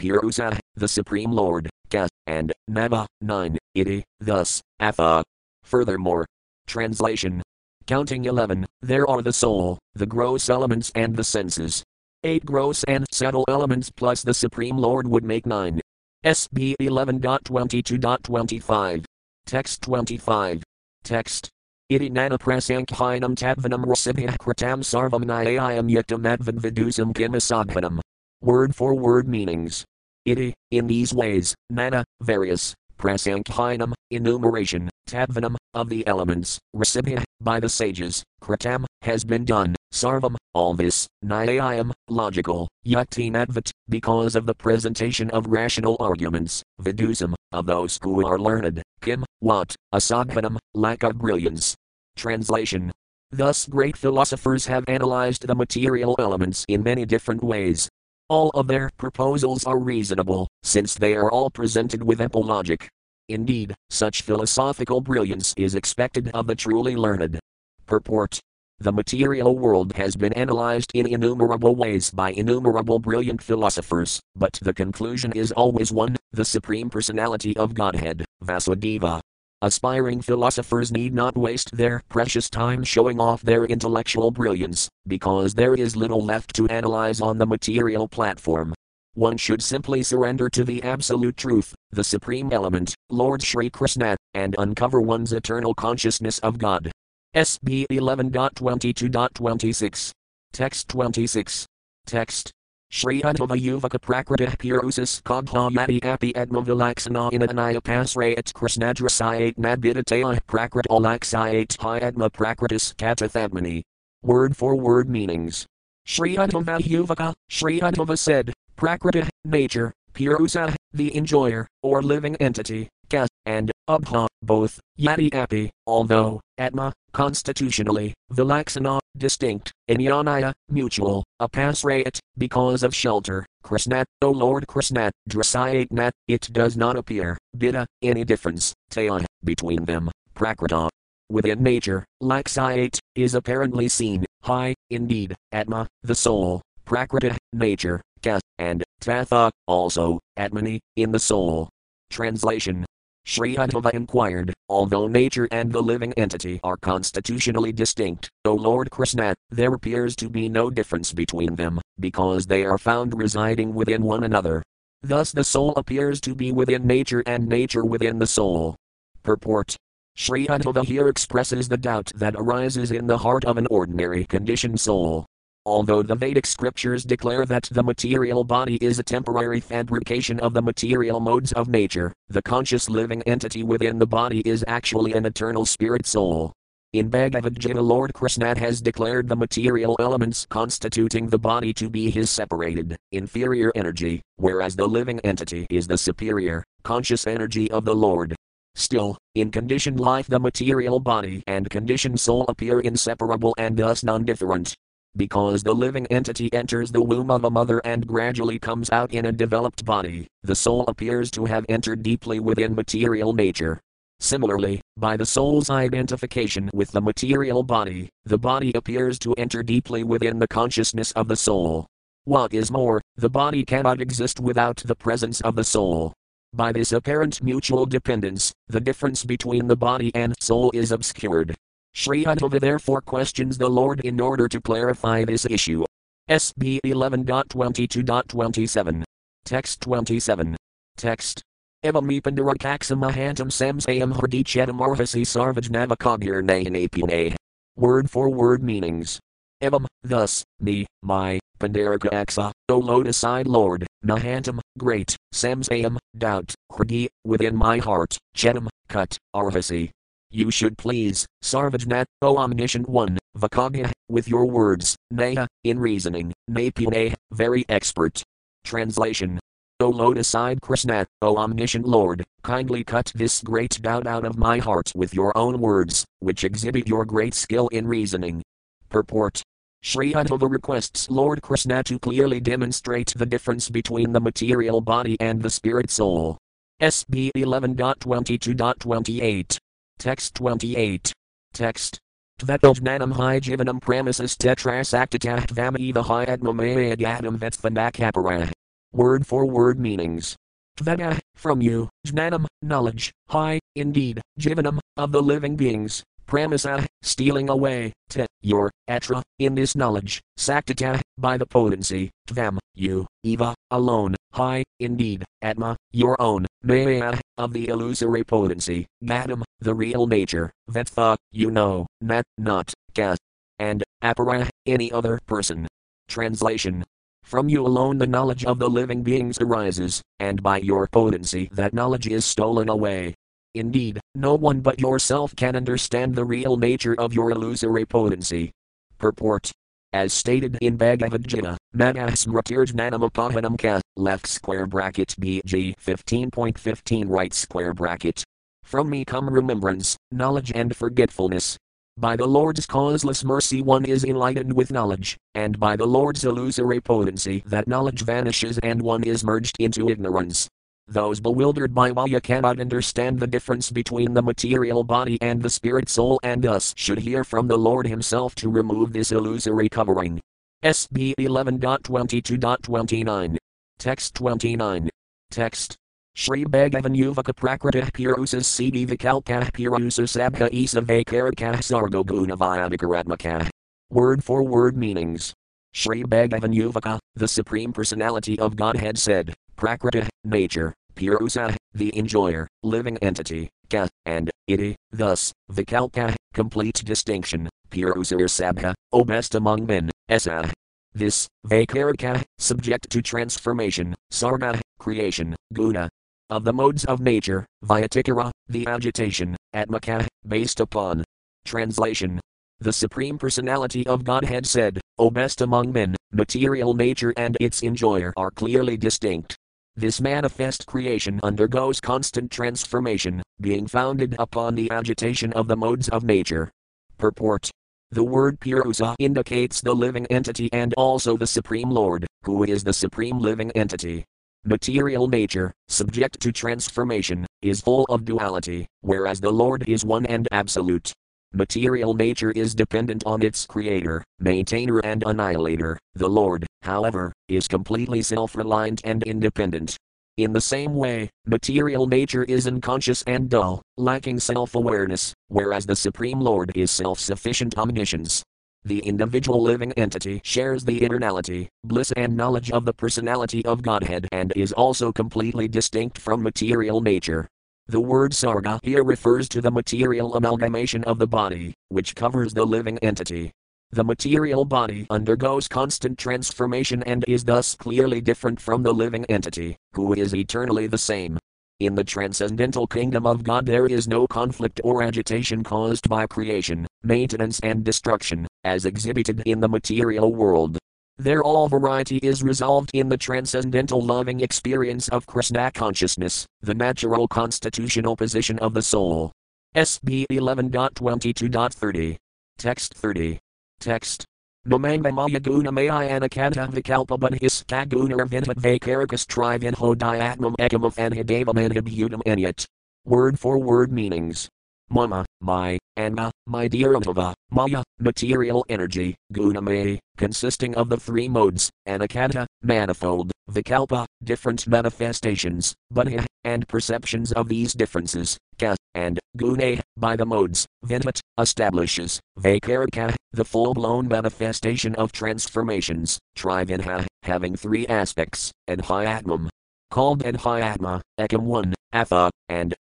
Purusa, the Supreme Lord, Ka, and Nama, 9, Iti, thus, Atha. Furthermore, translation. Counting 11, there are the soul, the gross elements, and the senses. Eight gross and subtle elements plus the Supreme Lord would make nine. SB 11.22.25. Text 25. Text. Iti nana prasankhinam tadvanam rasibhya kritam sarvam nyayam yuktam advan vidusam kimasadhanam. Word for word meanings. Iti, in these ways, nana, various, prasankhinam, enumeration, tadvanam, of the elements, recipia, by the sages, kritam, has been done, sarvam, all this, nyayam, logical, yuktinadvat, because of the presentation of rational arguments, vidusam, of those who are learned, kim, what, asadhanam, lack of brilliance. Translation. Thus great philosophers have analyzed the material elements in many different ways. All of their proposals are reasonable, since they are all presented with ample logic. Indeed, such philosophical brilliance is expected of the truly learned. Purport The material world has been analyzed in innumerable ways by innumerable brilliant philosophers, but the conclusion is always one the Supreme Personality of Godhead, Vasudeva. Aspiring philosophers need not waste their precious time showing off their intellectual brilliance, because there is little left to analyze on the material platform. One should simply surrender to the absolute truth, the supreme element, Lord Sri Krishna, and uncover one's eternal consciousness of God. SB 11.22.26. Text 26. Text. Shri Uddhava Yuvaka Prakritih Purusis Kagha Api Adma Vilaksana Inanaya Pasrayat Krishnadrasayat Nadbiditaya Prakrit Alaksayat Hyadma Prakritis Katathatmani. Word for word meanings. Shri Uddhava Yuvaka, Shri Uddhava said, Prakriti, nature, Purusa, the enjoyer, or living entity, Ka, and Abha, both, Yati Api, although, Atma, constitutionally, Vilaksana, distinct, Inyanaya, mutual, Apasrayat, because of shelter, Krishna, O Lord Krishna, Drasayat Nat, it does not appear, Bida, any difference, Taya, between them, Prakrita. Within nature, Laksayat, is apparently seen, high, indeed, Atma, the soul, Prakriti, nature, Ka, and Tatha, also, Atmani, in the soul. Translation Sri Uddhava inquired, although nature and the living entity are constitutionally distinct, O Lord Krishna, there appears to be no difference between them, because they are found residing within one another. Thus the soul appears to be within nature and nature within the soul. Purport Sri Uddhava here expresses the doubt that arises in the heart of an ordinary conditioned soul. Although the Vedic scriptures declare that the material body is a temporary fabrication of the material modes of nature, the conscious living entity within the body is actually an eternal spirit soul. In Bhagavad Gita, Lord Krishna has declared the material elements constituting the body to be his separated, inferior energy, whereas the living entity is the superior, conscious energy of the Lord. Still, in conditioned life, the material body and conditioned soul appear inseparable and thus non different. Because the living entity enters the womb of a mother and gradually comes out in a developed body, the soul appears to have entered deeply within material nature. Similarly, by the soul's identification with the material body, the body appears to enter deeply within the consciousness of the soul. What is more, the body cannot exist without the presence of the soul. By this apparent mutual dependence, the difference between the body and soul is obscured. Sri Uddhava therefore questions the Lord in order to clarify this issue. SB 11.22.27. Text 27. Text. Evami Pandarakaksamahantam Samsayam Hardichetam Arhasi Sarvajnavakagir Nayanapune. Word for word meanings. Evam, thus, me, my, Pandaraka Aksa, O lotus eyed Lord, Mahantam, great, Samsayam, doubt, Hrdi, within my heart, Chetam, cut, Arhasi, you should please, Sarvajnat, O omniscient one, Vakagya, with your words, Naya, in reasoning, Napune, very expert. Translation O lotus eyed Krishna, O omniscient Lord, kindly cut this great doubt out of my heart with your own words, which exhibit your great skill in reasoning. Purport Sri Uddhava requests Lord Krishna to clearly demonstrate the difference between the material body and the spirit soul. SB 11.22.28 Text 28. Text. Tvetojnanam hi jivanam premises tetrasaktatah vamaiva hi admamayadadam vetvanakaparah. Word for word meanings. Tvega, from you, jnanam, knowledge, hi, indeed, jivanam, of the living beings, pramasa, stealing away, te, your, atra, in this knowledge, saktata, by the potency, tvam, you, eva, alone, hi, indeed, atma, your own, maya, of the illusory potency, gatam, the real nature, vetha, you know, nat, not, ka, and, apara, any other person. Translation from you alone the knowledge of the living beings arises, and by your potency that knowledge is stolen away. Indeed, no one but yourself can understand the real nature of your illusory potency. Purport. As stated in Bhagavad Gita, Manasmritirjnanamapahanam ka, left square bracket BG 15.15 right square bracket. From me come remembrance, knowledge and forgetfulness, by the Lord's causeless mercy one is enlightened with knowledge, and by the Lord's illusory potency that knowledge vanishes and one is merged into ignorance. Those bewildered by Maya cannot understand the difference between the material body and the spirit soul and thus should hear from the Lord Himself to remove this illusory covering. SB 11.22.29. Text 29. Text. Shri Bhagavan Yuvaka Prakritah Purusas CD Vikalkah Purusas Abha Isa Vakarakah Sargo Gunavayavicaratmakah. Word for word meanings. Shri Bhagavan Yuvaka, the Supreme Personality of Godhead said, Prakrita, nature, Purusa, the enjoyer, living entity, Ka, and, Iti, thus, Vikalka, complete distinction, Purusar Sabha, O best among men, Esa. This, Vakaraka, subject to transformation, Sarga, creation, Guna, of the modes of nature, Vyatikara, the agitation, Atmaka, based upon. Translation The Supreme Personality of Godhead said, O best among men, material nature and its enjoyer are clearly distinct. This manifest creation undergoes constant transformation, being founded upon the agitation of the modes of nature. Purport the word Purusa indicates the living entity and also the Supreme Lord, who is the Supreme Living Entity. Material nature, subject to transformation, is full of duality, whereas the Lord is one and absolute. Material nature is dependent on its creator, maintainer, and annihilator. The Lord, however, is completely self reliant and independent. In the same way, material nature is unconscious and dull, lacking self awareness, whereas the Supreme Lord is self sufficient omniscience. The individual living entity shares the eternality, bliss, and knowledge of the personality of Godhead and is also completely distinct from material nature. The word sarga here refers to the material amalgamation of the body, which covers the living entity. The material body undergoes constant transformation and is thus clearly different from the living entity, who is eternally the same. In the transcendental kingdom of God, there is no conflict or agitation caused by creation, maintenance, and destruction, as exhibited in the material world. There, all variety is resolved in the transcendental loving experience of Krishna consciousness, the natural constitutional position of the soul. SB 11.22.30. Text 30. Text. Namanga Maya Guna Maya Anakanta Vikalpa Bunhis Kagunar Vinhat Vakarakas Trivinho Diatmam Ekamam Anhidavam Anhibhutam Anyat. Word for word meanings. Mama, my, Anma, my dear Antava, Maya, material energy, Gunamay, consisting of the three modes, Anakanta, manifold, Vikalpa, different manifestations, Bunha, and perceptions of these differences, Ka, and Gune, by the modes, Vinvat, establishes, Vakaraka, the full blown manifestation of transformations, Trivinha, having three aspects, and Hyatmam, called Adhyatma, Ekam 1, Atha, and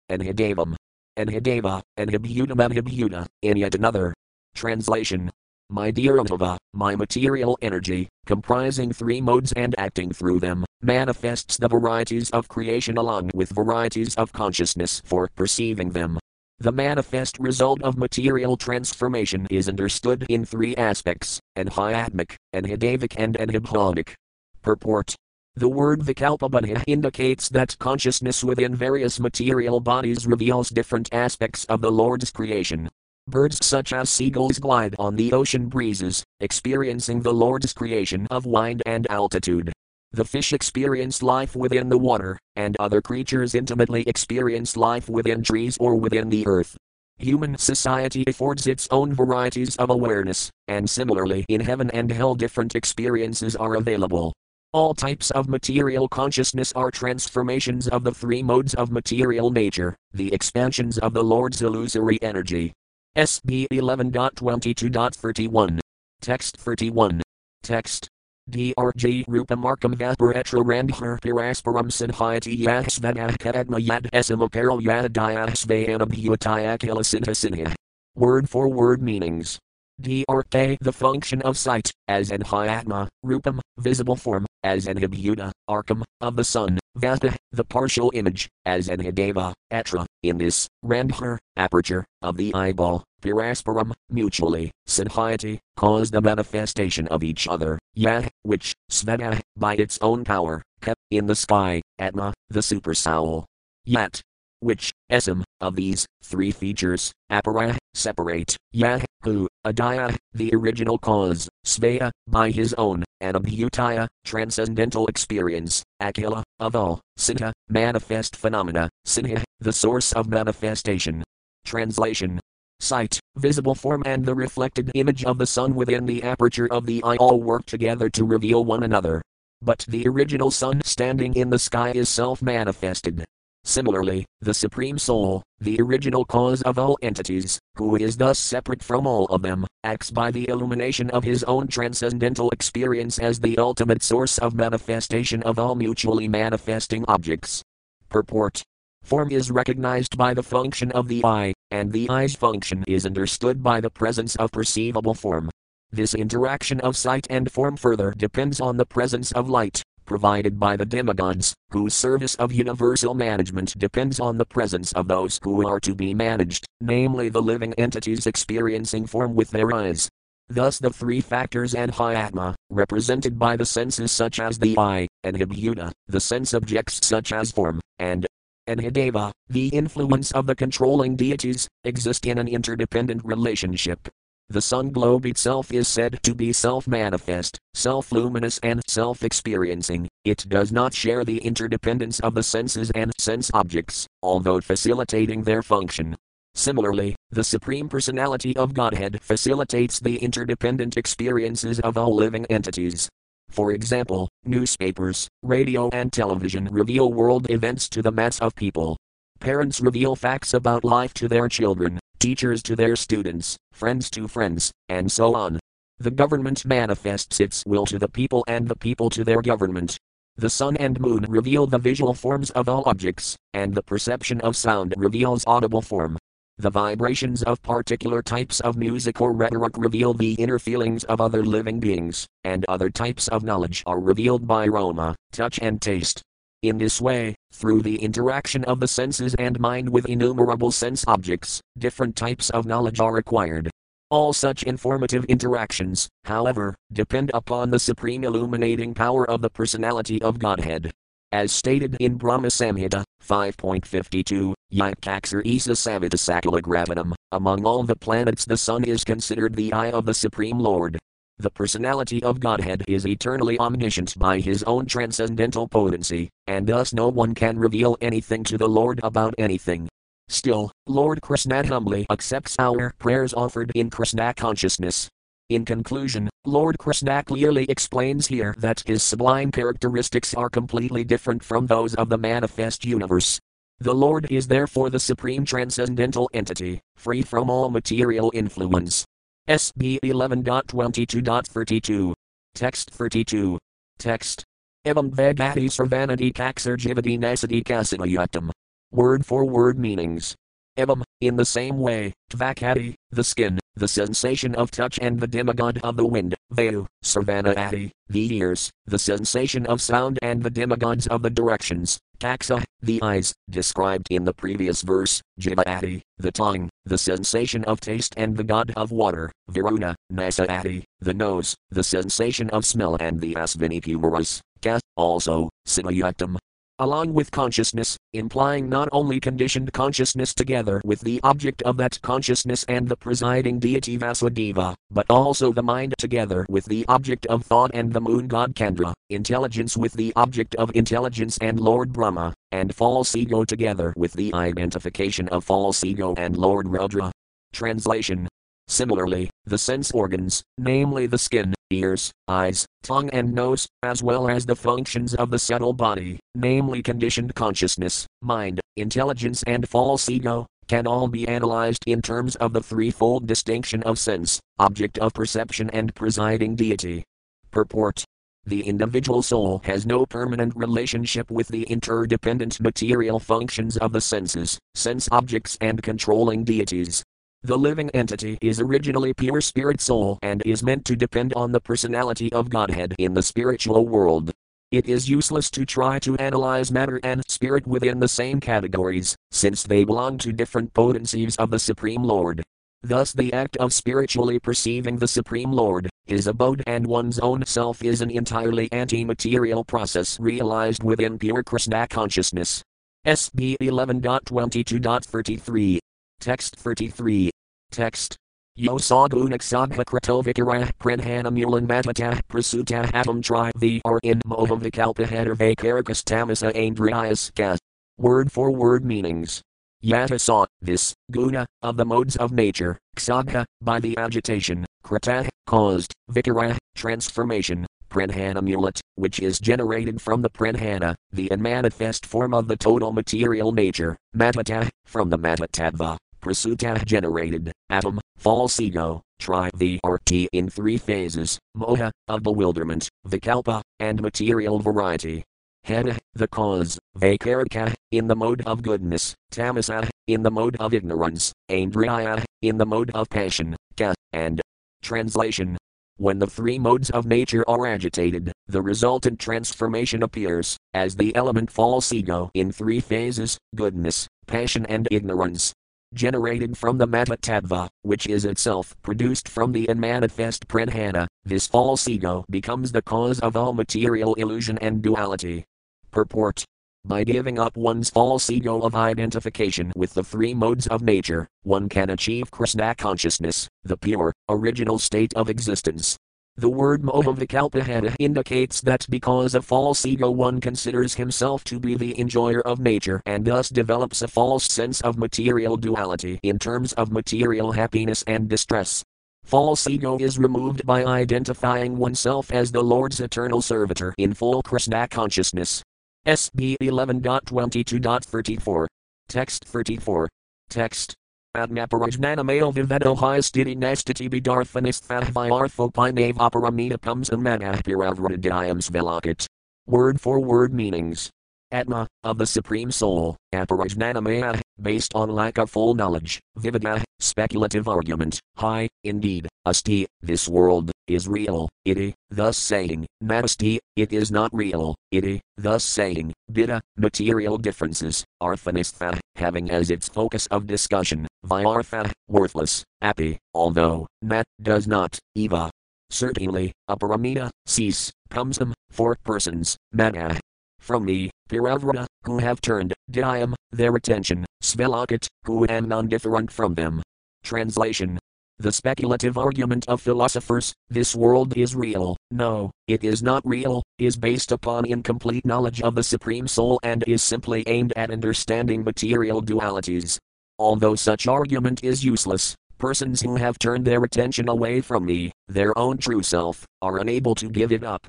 Anhidavam, Anhidava, and Anhibhuta, in yet another. Translation my dear Uddhava, my material energy, comprising three modes and acting through them, manifests the varieties of creation along with varieties of consciousness for perceiving them. The manifest result of material transformation is understood in three aspects Anhyatmic, Anhidavic, and Anhibhadic. Purport The word Vikalpabadha indicates that consciousness within various material bodies reveals different aspects of the Lord's creation. Birds such as seagulls glide on the ocean breezes, experiencing the Lord's creation of wind and altitude. The fish experience life within the water, and other creatures intimately experience life within trees or within the earth. Human society affords its own varieties of awareness, and similarly in heaven and hell different experiences are available. All types of material consciousness are transformations of the three modes of material nature, the expansions of the Lord's illusory energy. SB 11.22.31. Text 31. Text. DRG Rupamarkam Vaparetra Randhar Pirasparam Sinhayati Yahsvanah Kadma Yad Esimaparal Yadayah Svayanabhyutayakila Sinha Word for word meanings. Drk the function of sight, as an hyatma, rupam, visible form, as an abhuta, arkam, of the sun, vata, the partial image, as an hideva, atra, in this, randhar, aperture, of the eyeball, pirasparam, mutually, sanhyati, cause the manifestation of each other, yah, which, sveta, by its own power, kept, in the sky, atma, the super soul. Yat, which, esam, of these, three features, apara, separate, yah, who, adaya, the original cause, svaya, by his own, anabhutaya, transcendental experience, akila, of all, sinha, manifest phenomena, sinha, the source of manifestation. Translation Sight, visible form, and the reflected image of the sun within the aperture of the eye all work together to reveal one another. But the original sun standing in the sky is self manifested. Similarly, the Supreme Soul, the original cause of all entities, who is thus separate from all of them, acts by the illumination of his own transcendental experience as the ultimate source of manifestation of all mutually manifesting objects. Purport Form is recognized by the function of the eye, and the eye's function is understood by the presence of perceivable form. This interaction of sight and form further depends on the presence of light, provided by the demigods, whose service of universal management depends on the presence of those who are to be managed, namely the living entities experiencing form with their eyes. Thus, the three factors and hyatma, represented by the senses such as the eye, and hibhuta, the sense objects such as form, and and Hideva, the influence of the controlling deities, exist in an interdependent relationship. The sun globe itself is said to be self manifest, self luminous, and self experiencing. It does not share the interdependence of the senses and sense objects, although facilitating their function. Similarly, the Supreme Personality of Godhead facilitates the interdependent experiences of all living entities. For example, newspapers, radio, and television reveal world events to the mass of people. Parents reveal facts about life to their children, teachers to their students, friends to friends, and so on. The government manifests its will to the people and the people to their government. The sun and moon reveal the visual forms of all objects, and the perception of sound reveals audible form. The vibrations of particular types of music or rhetoric reveal the inner feelings of other living beings, and other types of knowledge are revealed by aroma, touch, and taste. In this way, through the interaction of the senses and mind with innumerable sense objects, different types of knowledge are acquired. All such informative interactions, however, depend upon the supreme illuminating power of the personality of Godhead. As stated in Brahma Samhita 5.52, Yakaksar Isa Savita Sakalagravanam, among all the planets the sun is considered the eye of the Supreme Lord. The personality of Godhead is eternally omniscient by his own transcendental potency, and thus no one can reveal anything to the Lord about anything. Still, Lord Krishna humbly accepts our prayers offered in Krishna consciousness. In conclusion, Lord Krishna clearly explains here that his sublime characteristics are completely different from those of the manifest universe. The Lord is therefore the supreme transcendental entity, free from all material influence. SB 11.22.32. Text 32. Text. Evam Vagati Sarvanati Kaksarjivati Nasati Kasinayatam. Word for word meanings. Evam, in the same way, Tvakati, the skin, the sensation of touch and the demigod of the wind, Vayu, Sarvana the ears, the sensation of sound and the demigods of the directions, Kaksa, the eyes, described in the previous verse, Jiva the tongue, the sensation of taste and the god of water, Varuna, Nasa the nose, the sensation of smell and the Asvini Kumaras, Kas, also, Sinayaktam, along with consciousness, implying not only conditioned consciousness together with the object of that consciousness and the presiding deity Vasudeva, but also the mind together with the object of thought and the moon god Candra, intelligence with the object of intelligence and Lord Brahma, and false ego together with the identification of false ego and Lord Rudra. Translation Similarly, the sense organs, namely the skin, ears, eyes, tongue, and nose, as well as the functions of the subtle body, namely conditioned consciousness, mind, intelligence, and false ego, can all be analyzed in terms of the threefold distinction of sense, object of perception, and presiding deity. Purport the individual soul has no permanent relationship with the interdependent material functions of the senses, sense objects, and controlling deities. The living entity is originally pure spirit soul and is meant to depend on the personality of Godhead in the spiritual world. It is useless to try to analyze matter and spirit within the same categories, since they belong to different potencies of the Supreme Lord. Thus, the act of spiritually perceiving the Supreme Lord, his abode, and one's own self is an entirely anti material process realized within pure Krishna consciousness. SB 11.22.33 Text 33. Text. Yo sagunak sabha kratovikarah pranhanamulan matata prasuta atom tri the or in moham vikalpahadar vakarikas tamasa andrias kas. Word for word meanings. Yata saw, this, guna, of the modes of nature, ksabha, by the agitation, krata, caused, vikara, transformation, pranhanamulat, which is generated from the pranhana, the unmanifest form of the total material nature, matata, from the matatattva, prasuta generated, atom, false ego, try the RT in three phases, moha, of bewilderment, vikalpa, and material variety. Heda, the cause, vakarika, in the mode of goodness, tamasa, in the mode of ignorance, andriya, in the mode of passion, ka, and translation. When the three modes of nature are agitated, the resultant transformation appears, as the element false ego in three phases goodness, passion, and ignorance generated from the Matatattva, which is itself produced from the unmanifest pranhana, this false ego becomes the cause of all material illusion and duality. Purport by giving up one's false ego of identification with the three modes of nature, one can achieve Krishna consciousness, the pure, original state of existence, the word mohavikalpahana indicates that because of false ego one considers himself to be the enjoyer of nature and thus develops a false sense of material duality in terms of material happiness and distress. False ego is removed by identifying oneself as the Lord's eternal servitor in full Krishna consciousness. SB 11.22.34. Text 34. Text Adnaparajnanamayo vivedo hyastiti nastiti bidarthanisthahyarthopinave aparamita comes amanahpiravradayam svelakit. Word for word meanings. Atma, of the Supreme Soul, aparajnanamaya, based on lack of full knowledge, vivida, uh, speculative argument, high, indeed, asti, this world, is real, iti, thus saying, nasti, it is not real, iti, thus saying, bida, material differences, arthanistha, having as its focus of discussion, vyartha, worthless, api, although, nat, does not, eva. Certainly, aparamita, cease, comes them, for persons, mana. From me, Piravrata, who have turned, Dhyam, their attention, Svelakit, who am non different from them. Translation the speculative argument of philosophers, this world is real, no, it is not real, is based upon incomplete knowledge of the Supreme Soul and is simply aimed at understanding material dualities. Although such argument is useless, persons who have turned their attention away from me, their own true self, are unable to give it up.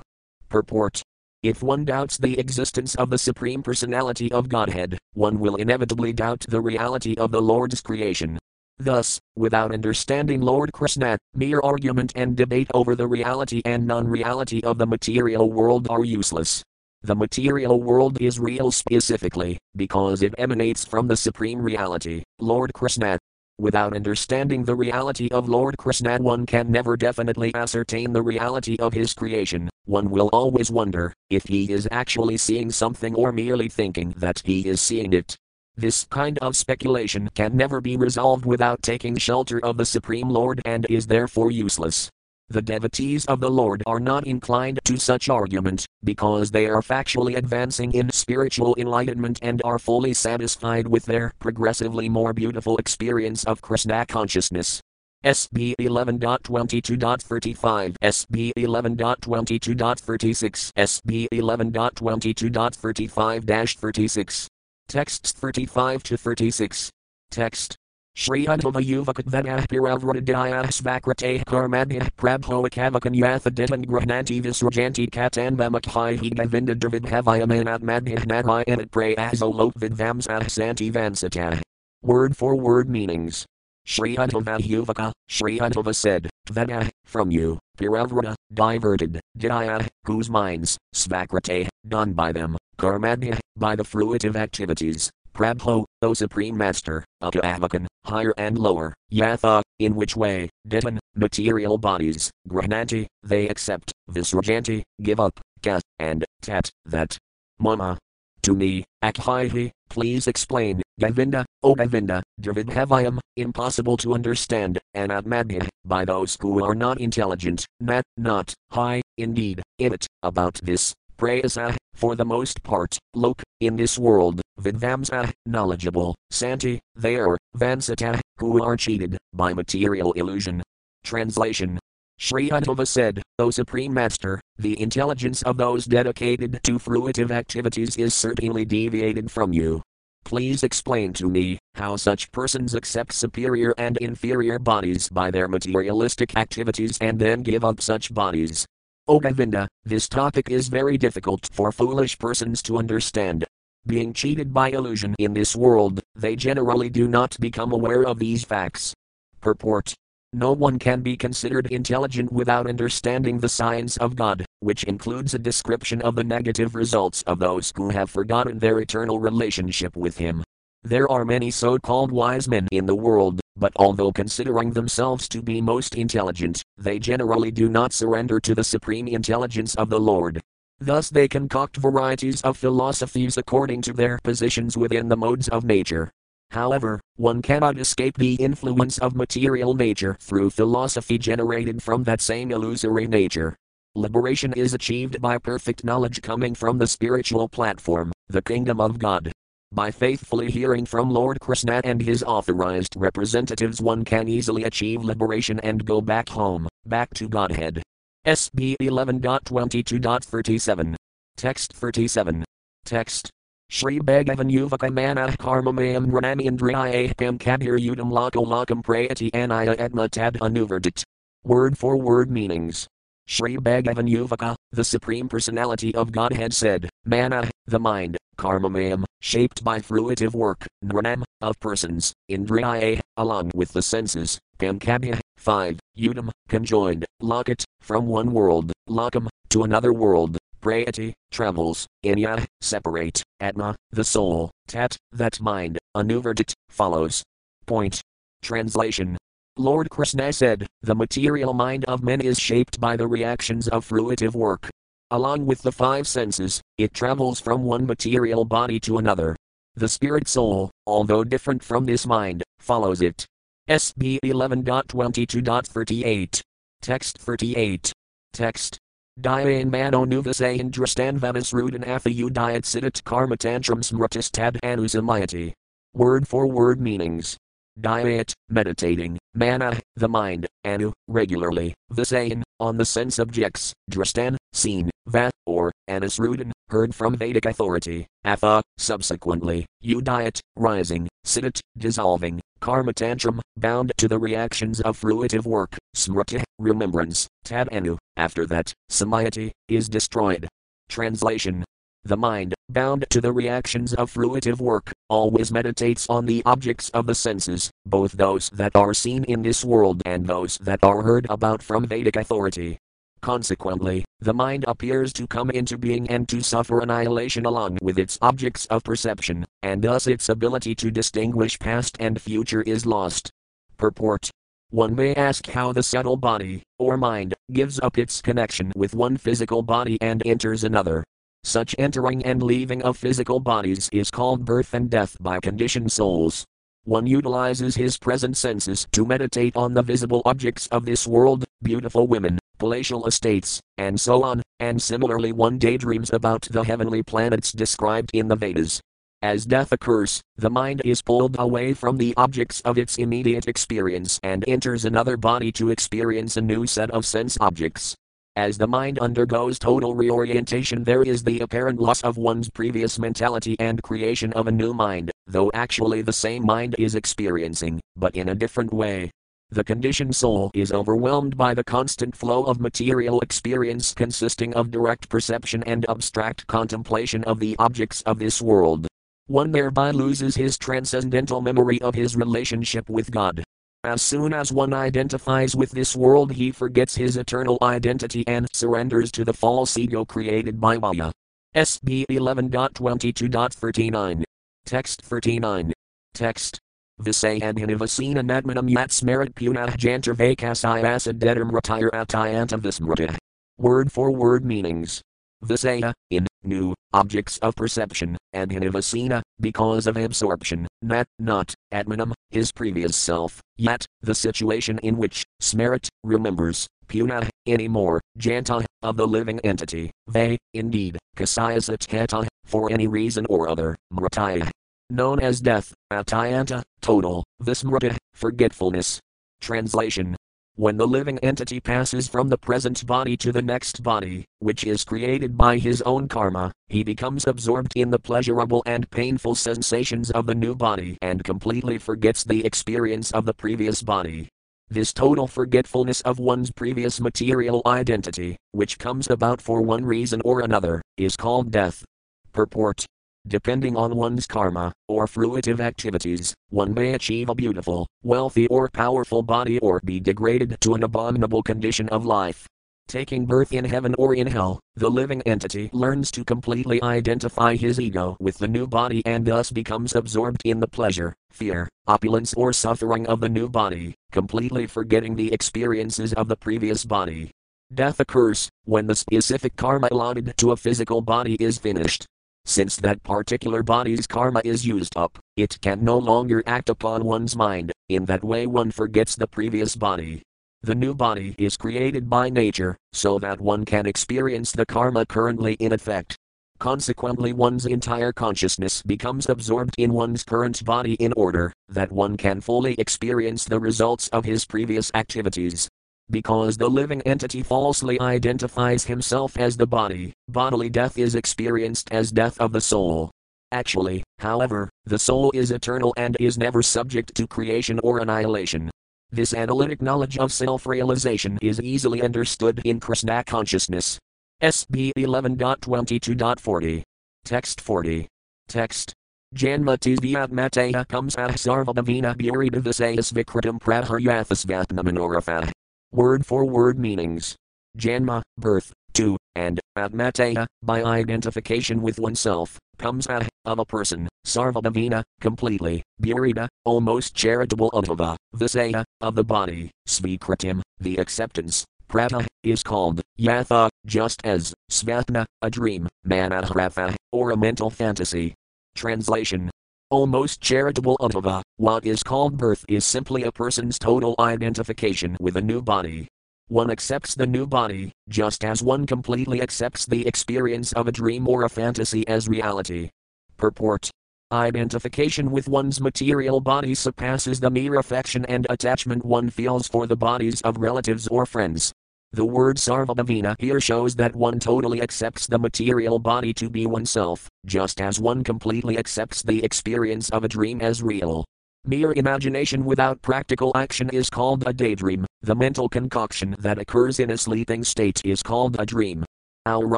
Purport if one doubts the existence of the Supreme Personality of Godhead, one will inevitably doubt the reality of the Lord's creation. Thus, without understanding Lord Krishna, mere argument and debate over the reality and non reality of the material world are useless. The material world is real specifically, because it emanates from the Supreme Reality, Lord Krishna. Without understanding the reality of Lord Krishna, one can never definitely ascertain the reality of his creation. One will always wonder if he is actually seeing something or merely thinking that he is seeing it. This kind of speculation can never be resolved without taking shelter of the Supreme Lord and is therefore useless. The devotees of the Lord are not inclined to such argument, because they are factually advancing in spiritual enlightenment and are fully satisfied with their progressively more beautiful experience of Krishna consciousness. SB 11.22.35, SB 11.22.36, SB 11.22.35 36. Texts 35 to 36. Text. Shri Uddhava Yuvakadvanah Piravradayah Svakrate Karmadhyah Prabhoakavakan Yathaditan Grahnanti Visrajanti Katanvamakhi Govinda Dravidhaviyamanat Madhyah Narayanat Prayazolok Vidvamsah Santi Vansatah. Word for word meanings. Shri Uddhava Yuvaka, Shri Uddhava said, Tvanah, from you, Piravrata, diverted, Dhyaya, whose minds, Svakrate, done by them, Karmadhyah, by the fruitive activities, Prabho, O Supreme Master, Akavakan, higher and lower, Yatha, in which way, Ditan, material bodies, Grahnanti, they accept, Visrajanti, give up, Ka, and, Tat, that. Mama. To me, Akhihi, please explain, Govinda, O Govinda, Dravidhavayam, impossible to understand, and Atmadhyah, by those who are not intelligent, not, not, high, indeed, in it, about this, Prayasa, ah, for the most part, Lok, in this world, Vidvamsa, ah, knowledgeable, Santi, they are, Vansata, ah, who are cheated, by material illusion. Translation Sri Uddhava said, O Supreme Master, the intelligence of those dedicated to fruitive activities is certainly deviated from you. Please explain to me how such persons accept superior and inferior bodies by their materialistic activities and then give up such bodies. O Govinda, this topic is very difficult for foolish persons to understand. Being cheated by illusion in this world, they generally do not become aware of these facts. Purport No one can be considered intelligent without understanding the science of God, which includes a description of the negative results of those who have forgotten their eternal relationship with Him. There are many so called wise men in the world, but although considering themselves to be most intelligent, they generally do not surrender to the supreme intelligence of the Lord. Thus they concoct varieties of philosophies according to their positions within the modes of nature. However, one cannot escape the influence of material nature through philosophy generated from that same illusory nature. Liberation is achieved by perfect knowledge coming from the spiritual platform, the kingdom of God. By faithfully hearing from Lord Krishna and his authorized representatives, one can easily achieve liberation and go back home, back to Godhead. SB 11.22.37. Text 37. Text. Shri Bhagavan Yuvaka Mana Karmamayam Ranamindriyayakam Kabir Udam Lako Lakam Prayati Anaya Edma Tad Anuvardit. Word for word meanings. Shri Bhagavan Yuvaka, the Supreme Personality of Godhead said, Mana, the mind, karmamayam, shaped by fruitive work, nranam, of persons, indriya, along with the senses, kamkabhya, 5, udam, conjoined, lokat, from one world, lakam, to another world, prayati, travels, inya, separate, atma, the soul, tat, that mind, anuvardit, follows. Point. Translation Lord Krishna said, The material mind of men is shaped by the reactions of fruitive work, Along with the five senses, it travels from one material body to another. The spirit soul, although different from this mind, follows it. SB 11.22.38. Text 38. Text. Diane mano nuvasayan drastanvamas rudan athayu diet siddhat karma tantram smritis tad anusamayati. Word for word meanings. Diet, meditating, mana, the mind, anu, regularly, visayan, on the sense objects, drastan, seen, va, or, anusrudan, heard from Vedic authority, atha, subsequently, udayat, rising, siddhat, dissolving, karma tantrum, bound to the reactions of fruitive work, smriti, remembrance, tad anu, after that, samayati, is destroyed. Translation the mind, bound to the reactions of fruitive work, always meditates on the objects of the senses, both those that are seen in this world and those that are heard about from Vedic authority. Consequently, the mind appears to come into being and to suffer annihilation along with its objects of perception, and thus its ability to distinguish past and future is lost. Purport one may ask how the subtle body, or mind, gives up its connection with one physical body and enters another. Such entering and leaving of physical bodies is called birth and death by conditioned souls. One utilizes his present senses to meditate on the visible objects of this world, beautiful women, palatial estates, and so on, and similarly one daydreams about the heavenly planets described in the Vedas. As death occurs, the mind is pulled away from the objects of its immediate experience and enters another body to experience a new set of sense objects. As the mind undergoes total reorientation, there is the apparent loss of one's previous mentality and creation of a new mind, though actually the same mind is experiencing, but in a different way. The conditioned soul is overwhelmed by the constant flow of material experience consisting of direct perception and abstract contemplation of the objects of this world. One thereby loses his transcendental memory of his relationship with God. As soon as one identifies with this world, he forgets his eternal identity and surrenders to the false ego created by Maya. SB 11.22.39. Text 39. Text. Visayanhinivasena nadmanam yat smarit punah jantarvakasayasa dedam retire atayanta vismrita. Word for word meanings. Visaya, in, new, objects of perception, and hinivasena, because of absorption, nat, not, adminum, his previous self, yet, the situation in which, smarit, remembers, puna, anymore, janta, of the living entity, they, indeed, kasayasa tata, for any reason or other, mrataya, known as death, atayanta, total, this vismrita, forgetfulness. Translation When the living entity passes from the present body to the next body, which is created by his own karma, he becomes absorbed in the pleasurable and painful sensations of the new body and completely forgets the experience of the previous body. This total forgetfulness of one's previous material identity, which comes about for one reason or another, is called death. Purport Depending on one's karma, or fruitive activities, one may achieve a beautiful, wealthy, or powerful body or be degraded to an abominable condition of life. Taking birth in heaven or in hell, the living entity learns to completely identify his ego with the new body and thus becomes absorbed in the pleasure, fear, opulence, or suffering of the new body, completely forgetting the experiences of the previous body. Death occurs when the specific karma allotted to a physical body is finished. Since that particular body's karma is used up, it can no longer act upon one's mind, in that way one forgets the previous body. The new body is created by nature, so that one can experience the karma currently in effect. Consequently, one's entire consciousness becomes absorbed in one's current body in order that one can fully experience the results of his previous activities. Because the living entity falsely identifies himself as the body, bodily death is experienced as death of the soul. Actually, however, the soul is eternal and is never subject to creation or annihilation. This analytic knowledge of self realization is easily understood in Krishna consciousness. SB 11.22.40. Text 40. Text. Janma tisvyat mateya comes ah sarvadavina burida visayas vikritam praharyathas vatnamanorafa. Word for word meanings. Janma, birth, to, and, atmateya, by identification with oneself, comes ah, of a person, sarvadavina, completely, burida, almost charitable utava, visaya, of the body, svikritim, the acceptance, prata, is called, yatha, just as, svatna, a dream, manahratha, or a mental fantasy. Translation almost charitable utava, what is called birth is simply a person's total identification with a new body. One accepts the new body, just as one completely accepts the experience of a dream or a fantasy as reality. Purport Identification with one's material body surpasses the mere affection and attachment one feels for the bodies of relatives or friends. The word sarvadavina here shows that one totally accepts the material body to be oneself, just as one completely accepts the experience of a dream as real. Mere imagination without practical action is called a daydream, the mental concoction that occurs in a sleeping state is called a dream. Our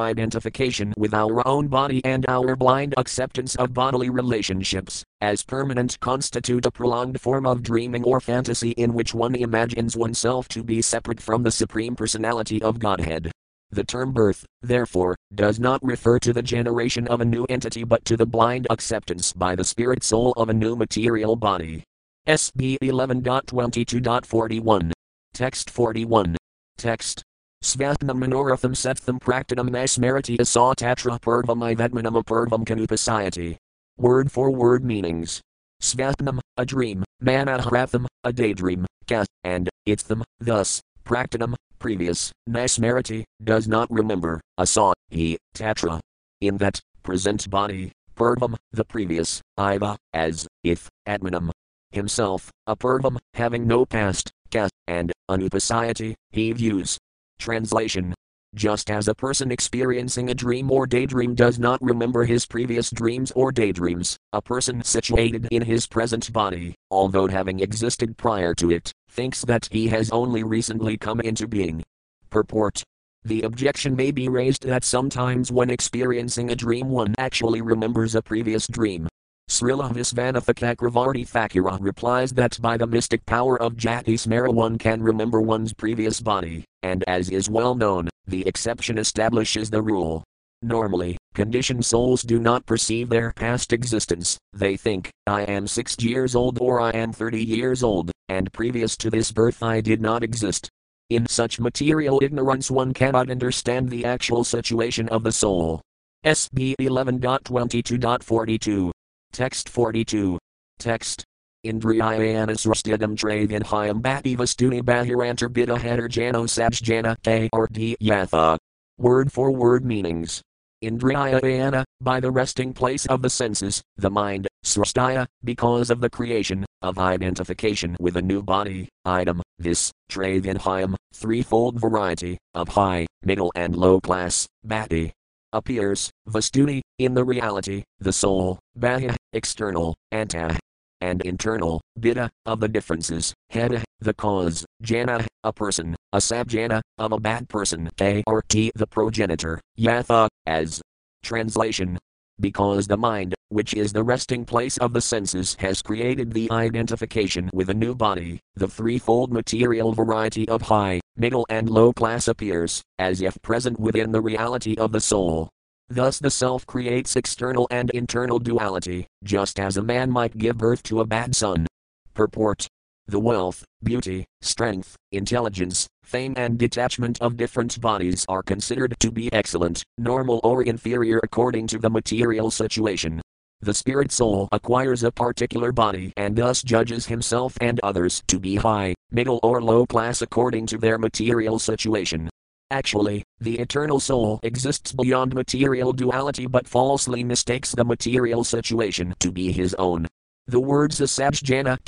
identification with our own body and our blind acceptance of bodily relationships as permanent constitute a prolonged form of dreaming or fantasy in which one imagines oneself to be separate from the Supreme Personality of Godhead. The term birth, therefore, does not refer to the generation of a new entity but to the blind acceptance by the spirit soul of a new material body. SB 11.22.41. Text 41. Text Svatnam manoratham settham praktanam asmariti asa tatra purvam ivedmanam apurvam kanupasayati. Word for word meanings. Svatnam, a dream, manaharatham, a daydream, ka, and, itham, thus, praktanam, previous, nasmariti, does not remember, asa, he, tatra. In that, present body, purvam, the previous, iva, as, if, atmanam, himself, apurvam, having no past, ka, and, anupasayati, he views. Translation just as a person experiencing a dream or daydream does not remember his previous dreams or daydreams, a person situated in his present body, although having existed prior to it, thinks that he has only recently come into being. Purport the objection may be raised that sometimes when experiencing a dream one actually remembers a previous dream. Srila Visvanatha Cakravarti Thakura replies that by the mystic power of Jati Smara one can remember one's previous body, and as is well known, the exception establishes the rule. Normally, conditioned souls do not perceive their past existence, they think, I am six years old or I am 30 years old, and previous to this birth I did not exist. In such material ignorance, one cannot understand the actual situation of the soul. SB 11.22.42. Text 42. Text. Indriyayanas rustidam travinhayam bhati vastuni bahirantar bida header jano sabjana k or d yatha. Word for word meanings. Indriyayana, by the resting place of the senses, the mind, srastaya, because of the creation, of identification with a new body, item, this, Travinhayam, threefold variety, of high, middle and low class, bhati. Appears, vastuni, in the reality, the soul, bahya, external, anta, and internal, bida, of the differences, heda, the cause, jana, a person, a sabjana, of a bad person, a or t, the progenitor, yatha, as. Translation because the mind, which is the resting place of the senses, has created the identification with a new body, the threefold material variety of high, middle, and low class appears, as if present within the reality of the soul. Thus the self creates external and internal duality, just as a man might give birth to a bad son. Purport the wealth, beauty, strength, intelligence, fame, and detachment of different bodies are considered to be excellent, normal, or inferior according to the material situation. The spirit soul acquires a particular body and thus judges himself and others to be high, middle, or low class according to their material situation. Actually, the eternal soul exists beyond material duality but falsely mistakes the material situation to be his own. The words asabjana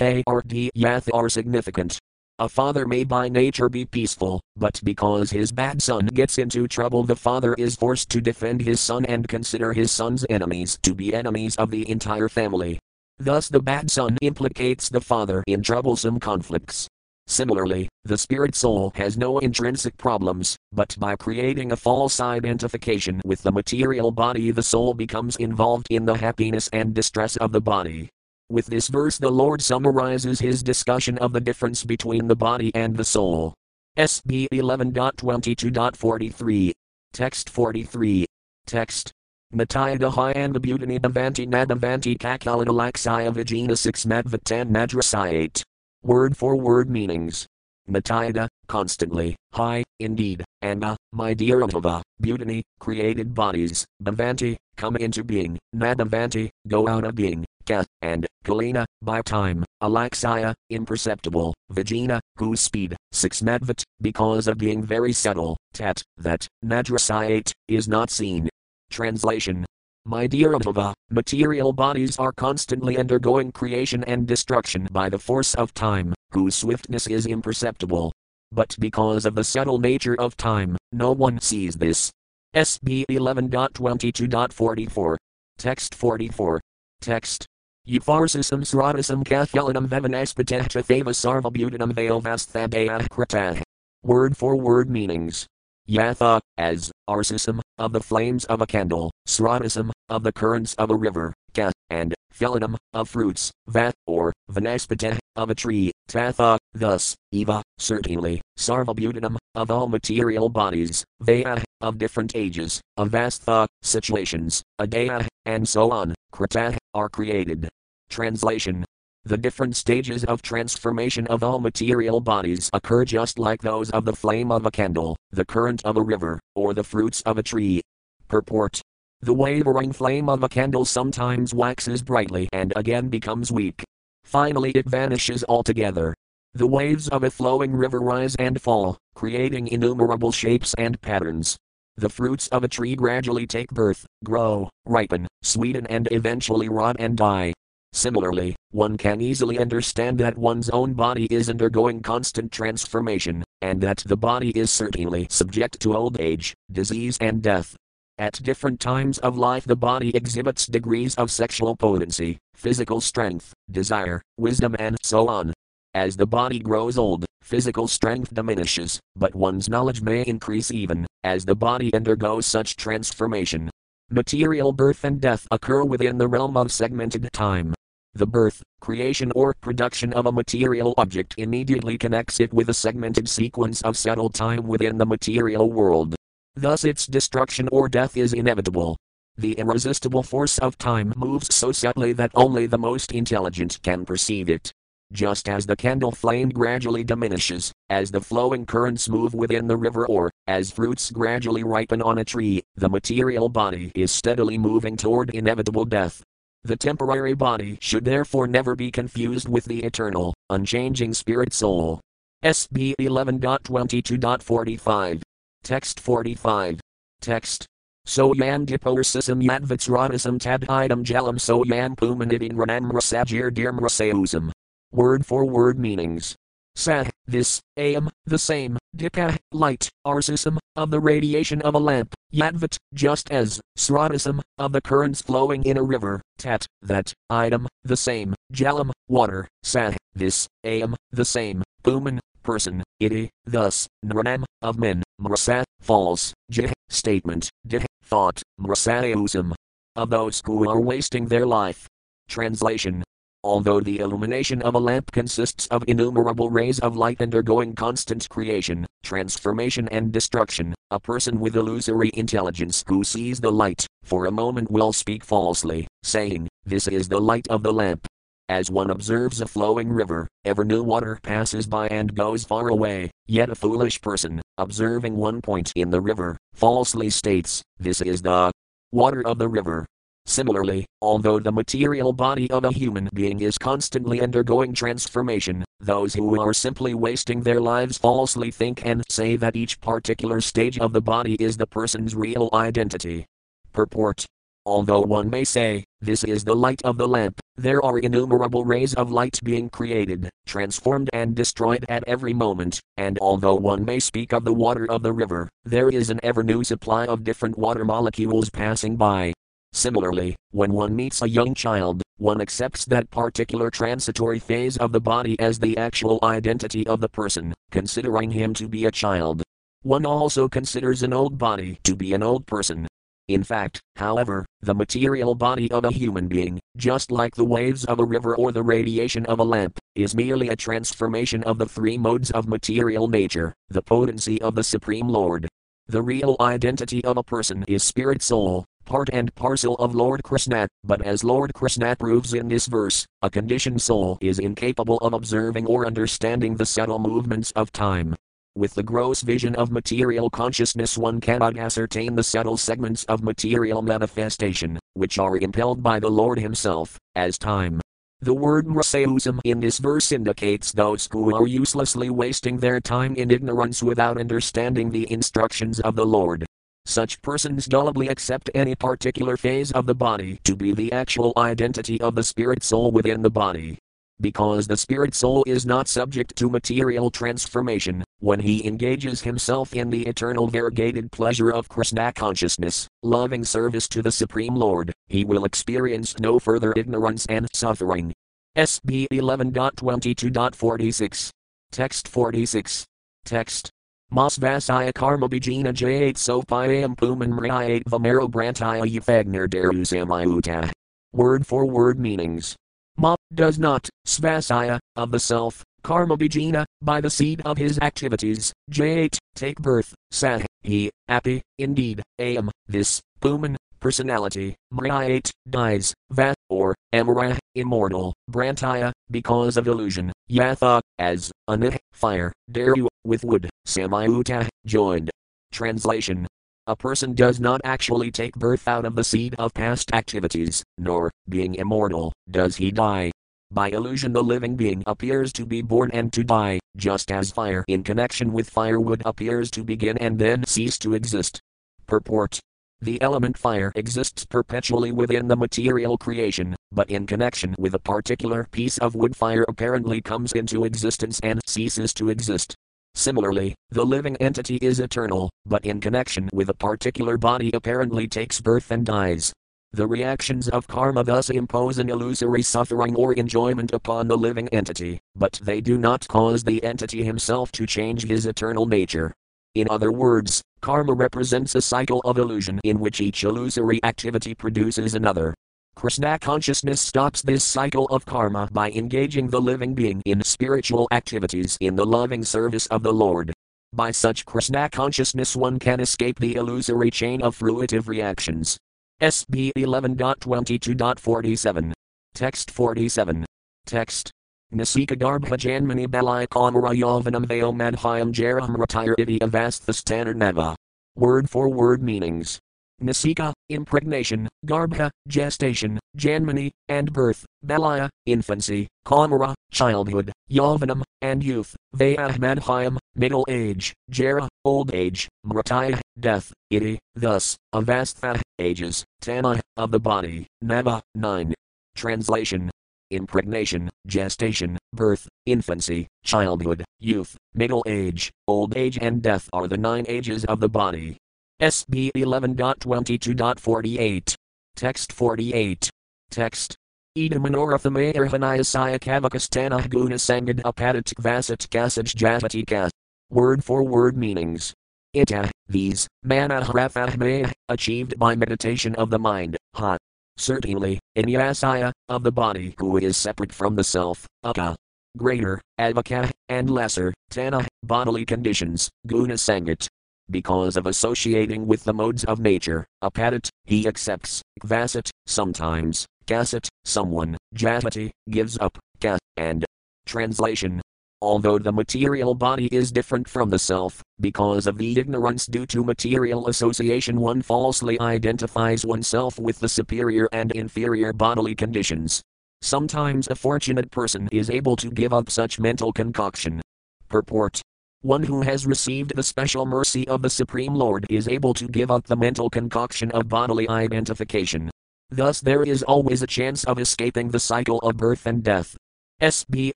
d yath are significant. A father may by nature be peaceful, but because his bad son gets into trouble, the father is forced to defend his son and consider his son's enemies to be enemies of the entire family. Thus, the bad son implicates the father in troublesome conflicts. Similarly, the spirit soul has no intrinsic problems, but by creating a false identification with the material body, the soul becomes involved in the happiness and distress of the body. With this verse, the Lord summarizes his discussion of the difference between the body and the soul. SB 11.22.43. Text 43. Text. Matayada Hyanda Bhutani Davanti Nadavanti Kakalidalaksaya Vijina 6 Madvatan Madrasayate. Word for word meanings. Matayada, constantly, high, indeed, and my dear Uddhava, Bhutani, created bodies, Bhavanti, come into being, Nadavanti, go out of being, Ka, and Kalina, by time, Alaxaya, imperceptible, Vegena, whose speed, 6 Madvat, because of being very subtle, Tat, that, Nadrasayate, is not seen. Translation my dear Uddhava, material bodies are constantly undergoing creation and destruction by the force of time, whose swiftness is imperceptible. But because of the subtle nature of time, no one sees this. SB 11.22.44. Text 44. Text. Eupharsism sratism kathalanam vevanaspatah thava sarvabutanam veilvasthabaya kratah. Word for word meanings. Yatha, as, arsism, of the flames of a candle, sratism, of the currents of a river, ka, and, phelanum, of fruits, vat, or, vanaspata, of a tree, tatha, thus, eva, certainly, sarvabutanam, of all material bodies, vaya, of different ages, avastha, situations, adaya, and so on, krata, are created. Translation the different stages of transformation of all material bodies occur just like those of the flame of a candle, the current of a river, or the fruits of a tree. Purport The wavering flame of a candle sometimes waxes brightly and again becomes weak. Finally, it vanishes altogether. The waves of a flowing river rise and fall, creating innumerable shapes and patterns. The fruits of a tree gradually take birth, grow, ripen, sweeten, and eventually rot and die. Similarly, one can easily understand that one's own body is undergoing constant transformation, and that the body is certainly subject to old age, disease, and death. At different times of life, the body exhibits degrees of sexual potency, physical strength, desire, wisdom, and so on. As the body grows old, physical strength diminishes, but one's knowledge may increase even as the body undergoes such transformation. Material birth and death occur within the realm of segmented time. The birth, creation, or production of a material object immediately connects it with a segmented sequence of settled time within the material world. Thus, its destruction or death is inevitable. The irresistible force of time moves so subtly that only the most intelligent can perceive it. Just as the candle flame gradually diminishes, as the flowing currents move within the river, or as fruits gradually ripen on a tree, the material body is steadily moving toward inevitable death. The temporary body should therefore never be confused with the eternal, unchanging spirit soul. SB 11.22.45. Text 45. Text. So yan diporsism yadvitsrodism tad idam jalam so yan rasajir dirm raseusam. Word for word meanings. Sa, this, am, the same, dika, ah, light, arsism, of the radiation of a lamp, yadvat, just as, srodism, of the currents flowing in a river, tat, that, item, the same, jalam, water, sa, this, am, the same, puman, person, iti, thus, nranam, of men, mrasa, false, jih, statement, dih, thought, mrasaeusam, of those who are wasting their life. Translation Although the illumination of a lamp consists of innumerable rays of light undergoing constant creation, transformation, and destruction, a person with illusory intelligence who sees the light, for a moment will speak falsely, saying, This is the light of the lamp. As one observes a flowing river, ever new water passes by and goes far away, yet a foolish person, observing one point in the river, falsely states, This is the water of the river. Similarly, although the material body of a human being is constantly undergoing transformation, those who are simply wasting their lives falsely think and say that each particular stage of the body is the person's real identity. Purport Although one may say, this is the light of the lamp, there are innumerable rays of light being created, transformed, and destroyed at every moment, and although one may speak of the water of the river, there is an ever new supply of different water molecules passing by, Similarly, when one meets a young child, one accepts that particular transitory phase of the body as the actual identity of the person, considering him to be a child. One also considers an old body to be an old person. In fact, however, the material body of a human being, just like the waves of a river or the radiation of a lamp, is merely a transformation of the three modes of material nature, the potency of the Supreme Lord. The real identity of a person is spirit soul, part and parcel of Lord Krishna, but as Lord Krishna proves in this verse, a conditioned soul is incapable of observing or understanding the subtle movements of time. With the gross vision of material consciousness, one cannot ascertain the subtle segments of material manifestation, which are impelled by the Lord Himself, as time. The word mraseusam in this verse indicates those who are uselessly wasting their time in ignorance without understanding the instructions of the Lord. Such persons gullibly accept any particular phase of the body to be the actual identity of the spirit soul within the body. Because the spirit soul is not subject to material transformation, when he engages himself in the eternal variegated pleasure of Krishna consciousness, loving service to the Supreme Lord, he will experience no further ignorance and suffering. SB 11.22.46. Text 46. Text Mas vasaya karma bijina j8 sophiam puman mriate vamero brantaya ufagner derusamiuta. Word for word meanings. Ma does not, svasaya, of the self, karma bijina, by the seed of his activities, j8, take birth, sah, he, api, indeed, am, this, puman, personality, mriate, dies, va, or, amara, immortal, brantaya, because of illusion, yatha, as, anih, fire, daru, with wood, Samayuta, joined. Translation A person does not actually take birth out of the seed of past activities, nor, being immortal, does he die. By illusion, the living being appears to be born and to die, just as fire in connection with firewood appears to begin and then cease to exist. Purport The element fire exists perpetually within the material creation, but in connection with a particular piece of wood, fire apparently comes into existence and ceases to exist. Similarly, the living entity is eternal, but in connection with a particular body apparently takes birth and dies. The reactions of karma thus impose an illusory suffering or enjoyment upon the living entity, but they do not cause the entity himself to change his eternal nature. In other words, karma represents a cycle of illusion in which each illusory activity produces another. Krishna consciousness stops this cycle of karma by engaging the living being in spiritual activities in the loving service of the Lord. By such Krishna consciousness, one can escape the illusory chain of fruitive reactions. SB 11.22.47. Text 47. Text. Nasika Garbha Janmani Balai Kamara Yavanam Veo Madhyam Jaram Retire Iti Avasthastana Nava. Word for word meanings. Nasika, impregnation, Garbha, gestation, Janmani, and birth, Balaya, infancy, Kamara, childhood, Yavanam, and youth, Vayahmadhyam, middle age, Jara, old age, Mrataya, death, Iti, thus, Avastha, ages, Tana, of the body, Nava, nine. Translation Impregnation, gestation, birth, infancy, childhood, youth, middle age, old age, and death are the nine ages of the body. SB 11.22.48. Text 48. Text. Idamanorathamaya Hanayasaya Kavakastana Guna Sangad Apadat Vasat Kasaj Jatatika. Word for word meanings. Ita, these, Manaharathahmaya, achieved by meditation of the mind, ha. Certainly, in Inyasaya, of the body who is separate from the self, Aka. Greater, Avaka, and lesser, Tana, bodily conditions, Guna Sangat, because of associating with the modes of nature, apatit, he accepts, kvasat, sometimes, kasat, someone, jatati, gives up, ka, and. Translation. Although the material body is different from the self, because of the ignorance due to material association, one falsely identifies oneself with the superior and inferior bodily conditions. Sometimes a fortunate person is able to give up such mental concoction. Purport one who has received the special mercy of the Supreme Lord is able to give up the mental concoction of bodily identification. Thus, there is always a chance of escaping the cycle of birth and death. SB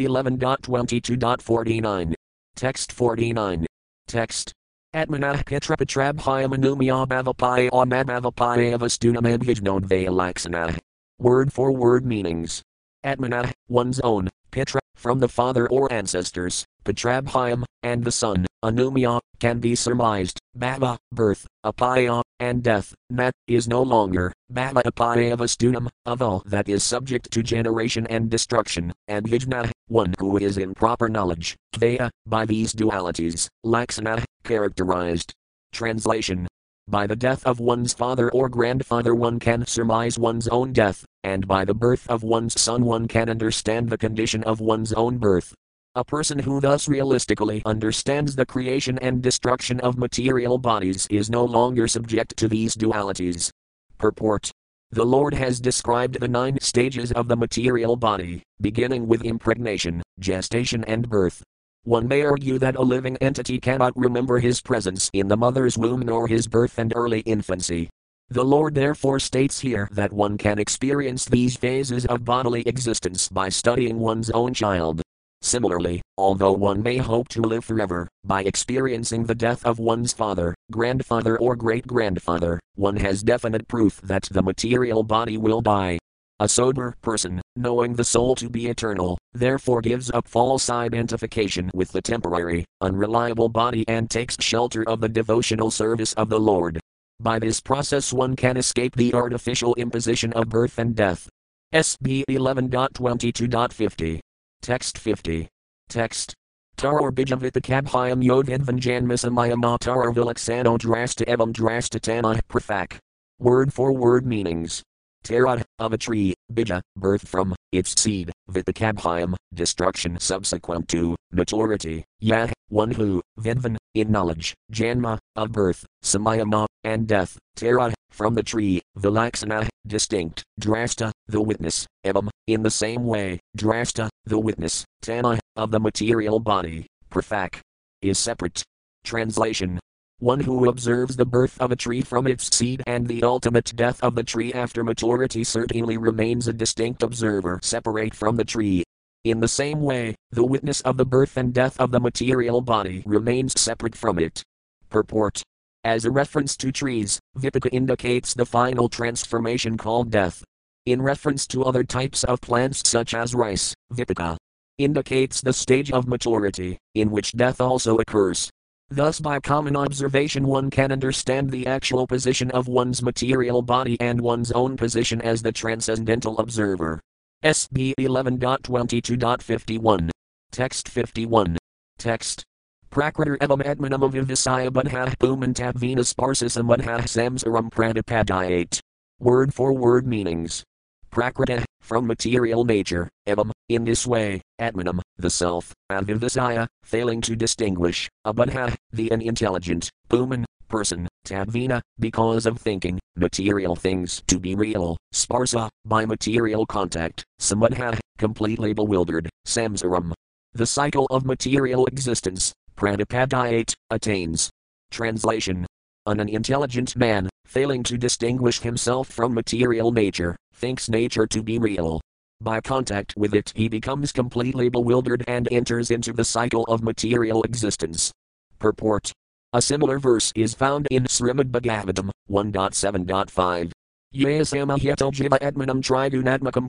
11.22.49. Text 49. Text. Atmanah Petrapatrabhaya Manumya Bhavapaya Amabhavapaya Avastunamabhijnodvaya Laksana. Word for word meanings. Atmanah, one's own, Pitra, from the father or ancestors, Patrabhyam, and the son, Anumya, can be surmised, Bhava, birth, Apaya, and death, Nat, is no longer, Bhava Apaya Vastunam, of all that is subject to generation and destruction, and Vijna, one who is in proper knowledge, Kvaya, by these dualities, Laksana, characterized. Translation by the death of one's father or grandfather, one can surmise one's own death, and by the birth of one's son, one can understand the condition of one's own birth. A person who thus realistically understands the creation and destruction of material bodies is no longer subject to these dualities. Purport The Lord has described the nine stages of the material body, beginning with impregnation, gestation, and birth. One may argue that a living entity cannot remember his presence in the mother's womb nor his birth and early infancy. The Lord therefore states here that one can experience these phases of bodily existence by studying one's own child. Similarly, although one may hope to live forever, by experiencing the death of one's father, grandfather, or great grandfather, one has definite proof that the material body will die. A sober person, knowing the soul to be eternal, therefore gives up false identification with the temporary, unreliable body and takes shelter of the devotional service of the Lord. By this process, one can escape the artificial imposition of birth and death. SB 11.22.50. Text 50. Text. Taror bijavitakabhyam yodvidvan janmisamayama taror vilaksano drasta evam drastatana prafak. Word for word meanings. Tarad, of a tree, bija, birth from, its seed, vitakabhyam, destruction subsequent to, maturity, yah, one who, vidvan, in knowledge, janma, of birth, samayama, and death, tarad, from the tree, vilaksana, distinct, drasta, the witness, evam, in the same way, drasta, the witness, tana, of the material body, prafak, is separate. Translation one who observes the birth of a tree from its seed and the ultimate death of the tree after maturity certainly remains a distinct observer separate from the tree. In the same way, the witness of the birth and death of the material body remains separate from it. Purport as a reference to trees, Vipaka indicates the final transformation called death. In reference to other types of plants such as rice, Vipaka indicates the stage of maturity, in which death also occurs. Thus, by common observation, one can understand the actual position of one's material body and one's own position as the transcendental observer. SB 11.22.51. Text 51. Text. Prakriter evam admanam vivisaya budhah pumantab venus sparsisam budhah samsaram pradipadayate. Word for word meanings. Prakrita, from material nature, evam, in this way, atmanam, the self, avivisaya, failing to distinguish, abudha, the unintelligent, puman, person, tabvina, because of thinking, material things to be real, sparsa, by material contact, samudha, completely bewildered, samsaram. The cycle of material existence, Pradipadayate, attains. Translation An unintelligent man, failing to distinguish himself from material nature, thinks nature to be real. By contact with it, he becomes completely bewildered and enters into the cycle of material existence. Purport A similar verse is found in Srimad Bhagavatam 1.7.5. Yasamahyata jiva admanam trigunatmakam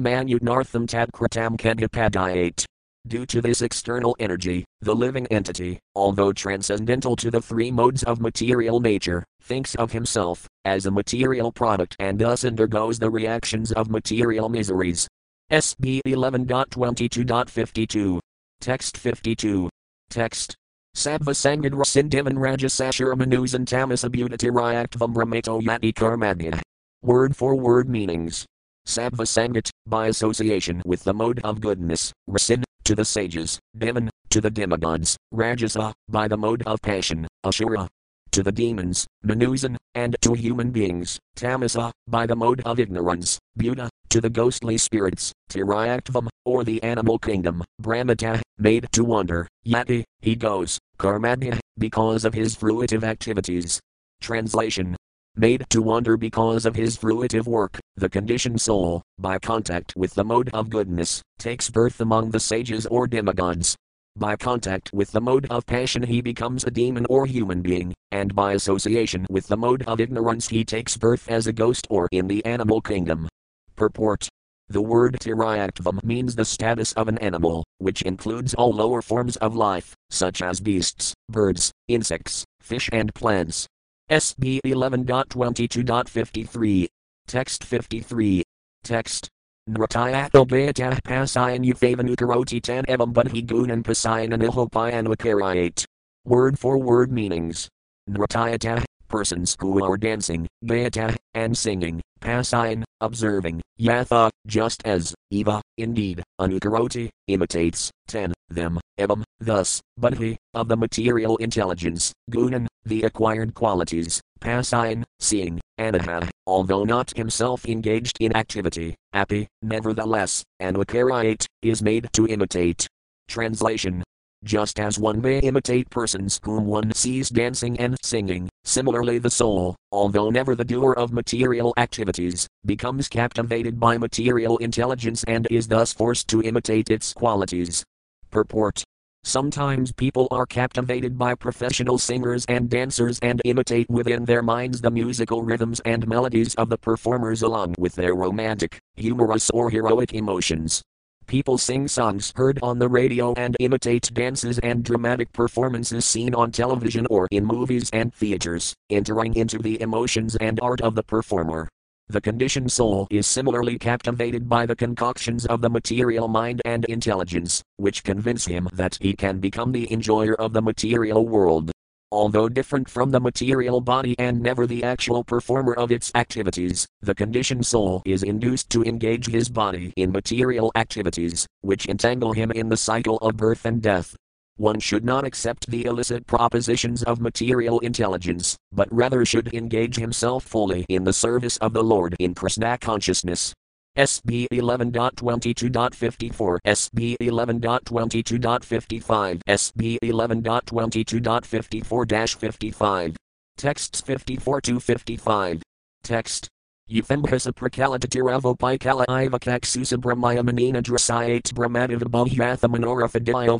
manudnartham tadkratam kadipadayate. Due to this external energy, the living entity, although transcendental to the three modes of material nature, thinks of himself as a material product and thus undergoes the reactions of material miseries. SB 11.22.52. Text 52. Text. Sattva Sangad Rasindivan Rajasashura Manusan Tamasabhutatirayakvam Brahmato Yati Karmadya. Word for word meanings. Sattva Sangat, by association with the mode of goodness, Rasin, to the sages, Devan, to the demigods, Rajasa, by the mode of passion, Ashura, to the demons, Manusan, and to human beings, Tamasa, by the mode of ignorance, Buddha, to the ghostly spirits, Tirayaktvam, or the animal kingdom, Brahmata, made to wander, Yati, he goes, Karmadya, because of his fruitive activities. Translation made to wander because of his fruitive work, the conditioned soul, by contact with the mode of goodness, takes birth among the sages or demigods. By contact with the mode of passion, he becomes a demon or human being, and by association with the mode of ignorance, he takes birth as a ghost or in the animal kingdom. Purport The word tirayaktvam means the status of an animal, which includes all lower forms of life, such as beasts, birds, insects, fish, and plants. SB 11.22.53. Text 53. Text. Nratyato bayatah pasayan ufavanukkaroti tan evam budhi gunan pasayan anilhopayan wakarayate. Word for word meanings. Nratayata, persons who are dancing, bayata, and singing, pasayan, observing, yatha, just as, eva, indeed, anukaroti, imitates, ten, them, evam, thus, budhi, of the material intelligence, gunan, the acquired qualities, pasayan, seeing, anaha, although not himself engaged in activity, api, nevertheless, and wakarayate, is made to imitate. Translation just as one may imitate persons whom one sees dancing and singing, similarly the soul, although never the doer of material activities, becomes captivated by material intelligence and is thus forced to imitate its qualities. Purport Sometimes people are captivated by professional singers and dancers and imitate within their minds the musical rhythms and melodies of the performers along with their romantic, humorous, or heroic emotions. People sing songs heard on the radio and imitate dances and dramatic performances seen on television or in movies and theaters, entering into the emotions and art of the performer. The conditioned soul is similarly captivated by the concoctions of the material mind and intelligence, which convince him that he can become the enjoyer of the material world although different from the material body and never the actual performer of its activities, the conditioned soul is induced to engage his body in material activities, which entangle him in the cycle of birth and death. One should not accept the illicit propositions of material intelligence, but rather should engage himself fully in the service of the Lord in Krishna consciousness, SB 11.22.54, SB 11.22.55, SB 11.22.54 55. Texts 54 to 55. Text. Euthembhasa prakalatatiravopaikala ivakaksusa brahmayamanina drasayate brahmadivabhyatham manora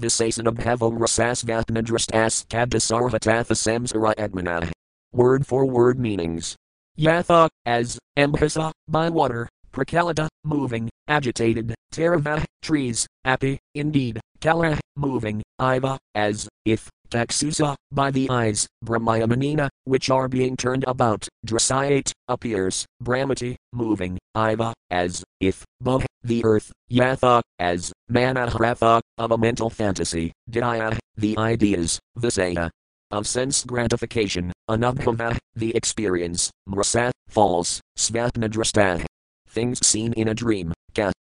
visasanabhavam rasasvatna drastas kabdasarvatatha samsara admana. Word for word meanings. Yatha, as, ambhasa, by water, prakalata, moving, agitated, Tarava, trees, api, indeed, kala, moving, iva, as, if, taxusa, by the eyes, brahmayamanina, which are being turned about, drasayate, appears, brahmati, moving, iva, as, if, bhuv, the earth, yatha, as, manaharatha, of a mental fantasy, dhyaya, the ideas, visaya, of sense gratification, anubhava, the experience, mrasa, false, svatnadrastah, things seen in a dream,